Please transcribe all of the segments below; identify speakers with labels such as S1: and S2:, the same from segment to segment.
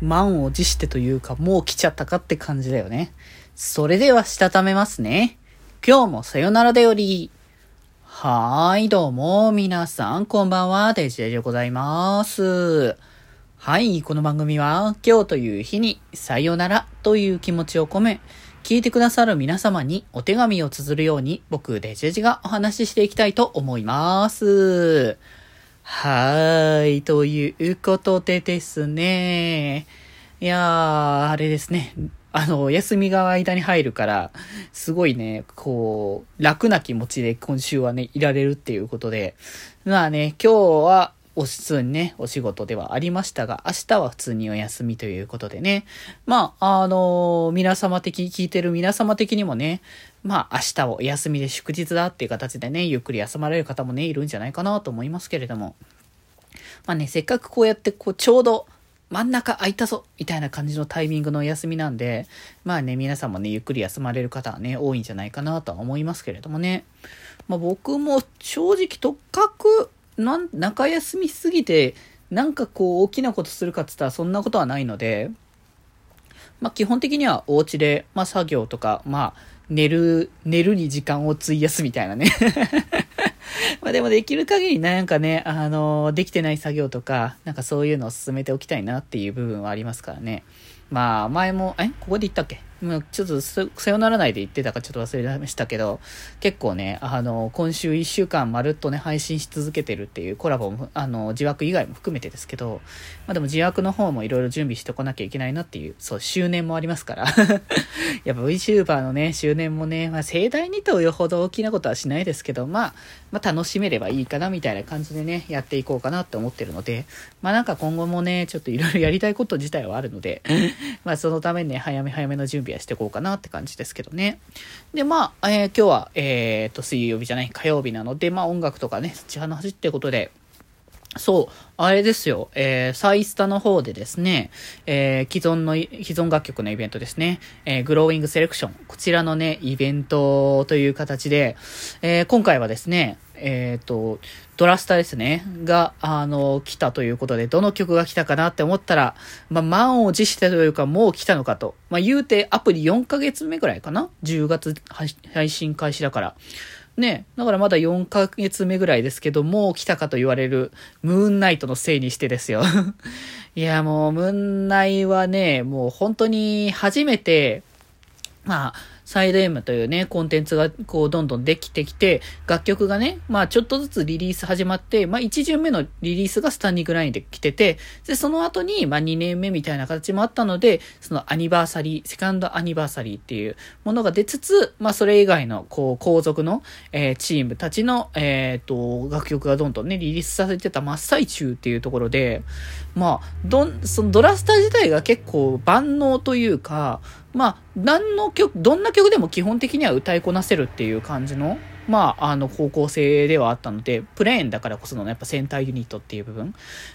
S1: 満を持してというか、もう来ちゃったかって感じだよね。それでは、したためますね。今日もさよならだより。はーい、どうも、皆さん、こんばんは、デジェでございます。はい、この番組は、今日という日に、さよならという気持ちを込め、聞いてくださる皆様にお手紙を綴るように、僕、デジェジがお話ししていきたいと思います。はーい。ということでですね。いやー、あれですね。あの、休みが間に入るから、すごいね、こう、楽な気持ちで今週はね、いられるっていうことで。まあね、今日は、お普通にね、お仕事ではありましたが、明日は普通にお休みということでね。まあ、あのー、皆様的、聞いてる皆様的にもね、まあ、明日をお休みで祝日だっていう形でね、ゆっくり休まれる方もね、いるんじゃないかなと思いますけれども。まあね、せっかくこうやって、こう、ちょうど、真ん中空いたぞみたいな感じのタイミングのお休みなんで、まあね、皆さんもね、ゆっくり休まれる方はね、多いんじゃないかなとは思いますけれどもね。まあ僕も正直とっかくなん、中休みすぎて、なんかこう、大きなことするかって言ったらそんなことはないので、まあ基本的にはお家で、まあ作業とか、まあ寝る、寝るに時間を費やすみたいなね まあでもできる限りなんかね、あのできてない作業とか、なんかそういうのを進めておきたいなっていう部分はありますからね。まあ前も、えここで言ったっけ？ちょっとさよならないで言ってたかちょっと忘れましたけど、結構ね、あの、今週1週間まるっとね、配信し続けてるっていうコラボも、あの、自枠以外も含めてですけど、まあでも自枠の方もいろいろ準備しておかなきゃいけないなっていう、そう、周年もありますから。やっぱ VTuber のね、周年もね、まあ盛大にとよほど大きなことはしないですけど、まあ、まあ楽しめればいいかなみたいな感じでね、やっていこうかなって思ってるので、まあなんか今後もね、ちょっといろいろやりたいこと自体はあるので、まあそのためにね、早め早めの準備アしていこうかなって感じですけどね。で、まあ、えー、今日は、えー、っと、水曜日じゃない、火曜日なので、まあ音楽とかね、そっち話ってことで、そう、あれですよ、えー、サイスタの方でですね、えー、既存の、既存楽曲のイベントですね、えー、グローイングセレクション、こちらのね、イベントという形で、えー、今回はですね、えっ、ー、と、ドラスタですね、が、あの、来たということで、どの曲が来たかなって思ったら、まあ、満を持してというか、もう来たのかと。まあ、言うて、アプリ4ヶ月目ぐらいかな ?10 月配信開始だから。ね、だからまだ4ヶ月目ぐらいですけど、もう来たかと言われる、ムーンナイトのせいにしてですよ。いや、もう、ムーンナイはね、もう本当に初めて、まあ、サイド M というね、コンテンツがこうどんどんできてきて、楽曲がね、まあちょっとずつリリース始まって、まあ1巡目のリリースがスタンディングラインで来てて、で、その後に、まあ2年目みたいな形もあったので、そのアニバーサリー、セカンドアニバーサリーっていうものが出つつ、まあそれ以外の、こう、後続の、えー、チームたちの、えっ、と、楽曲がどんどんね、リリースさせてた真っ最中っていうところで、まあ、どん、そのドラスター自体が結構万能というか、まあ、何の曲、どんな曲でも基本的には歌いこなせるっていう感じの、まあ、あの、方向性ではあったので、プレーンだからこその、やっぱセンターユニットっていう部分。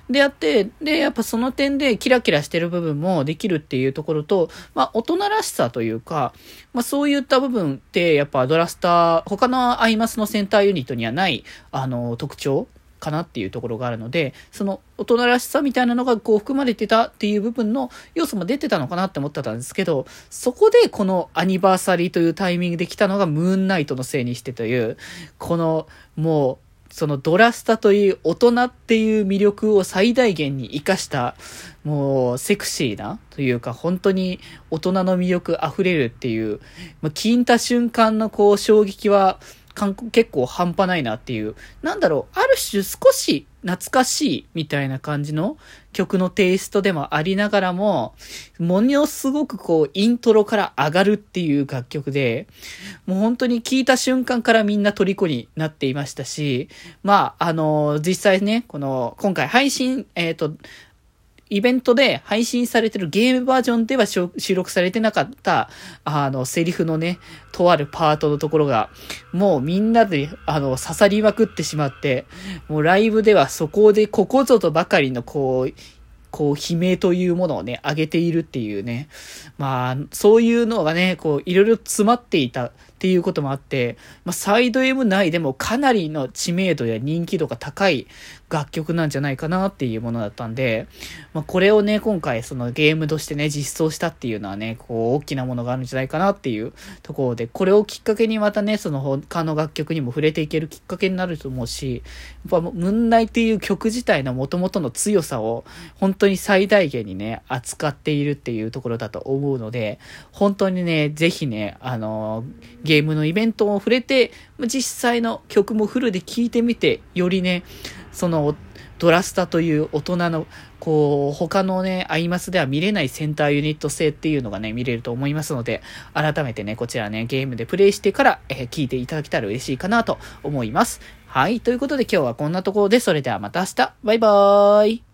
S1: でやって、で、やっぱその点でキラキラしてる部分もできるっていうところと、まあ、大人らしさというか、まあ、そういった部分って、やっぱドラスター、他のアイマスのセンターユニットにはない、あの、特徴かなっていうところがあるので、その大人らしさみたいなのがこう含まれてたっていう部分の要素も出てたのかなって思ってたんですけど、そこでこのアニバーサリーというタイミングで来たのがムーンナイトのせいにしてという、このもう、そのドラスタという大人っていう魅力を最大限に活かした、もうセクシーなというか本当に大人の魅力溢れるっていう、まあ、聞いた瞬間のこう衝撃は結構半端ないなっていう、なんだろう、ある種少し懐かしいみたいな感じの曲のテイストでもありながらも、ものすごくこう、イントロから上がるっていう楽曲で、もう本当に聴いた瞬間からみんな虜になっていましたし、まあ、あの、実際ね、この、今回配信、えっ、ー、と、イベントで配信されてるゲームバージョンでは収録されてなかった、あの、セリフのね、とあるパートのところが、もうみんなで、あの、刺さりまくってしまって、もうライブではそこでここぞとばかりの、こう、こう、悲鳴というものをね、上げているっていうね。まあ、そういうのがね、こう、いろいろ詰まっていたっていうこともあって、まあ、サイド M 内でもかなりの知名度や人気度が高い楽曲なんじゃないかなっていうものだったんで、まあ、これをね、今回そのゲームとしてね、実装したっていうのはね、こう、大きなものがあるんじゃないかなっていうところで、これをきっかけにまたね、その他の楽曲にも触れていけるきっかけになると思うし、やっぱ、ムンナイっていう曲自体の元々の強さを、本当に最大限にね、扱っているっていうところだと思うので、本当にね、ぜひね、あの、ゲームのイベントを触れて、実際の曲もフルで聴いてみて、よりね、その、ドラスタという大人の、こう、他のね、アイマスでは見れないセンターユニット性っていうのがね、見れると思いますので、改めてね、こちらね、ゲームでプレイしてから、えー、聞いていただけたら嬉しいかなと思います。はい。ということで今日はこんなところで、それではまた明日。バイバーイ。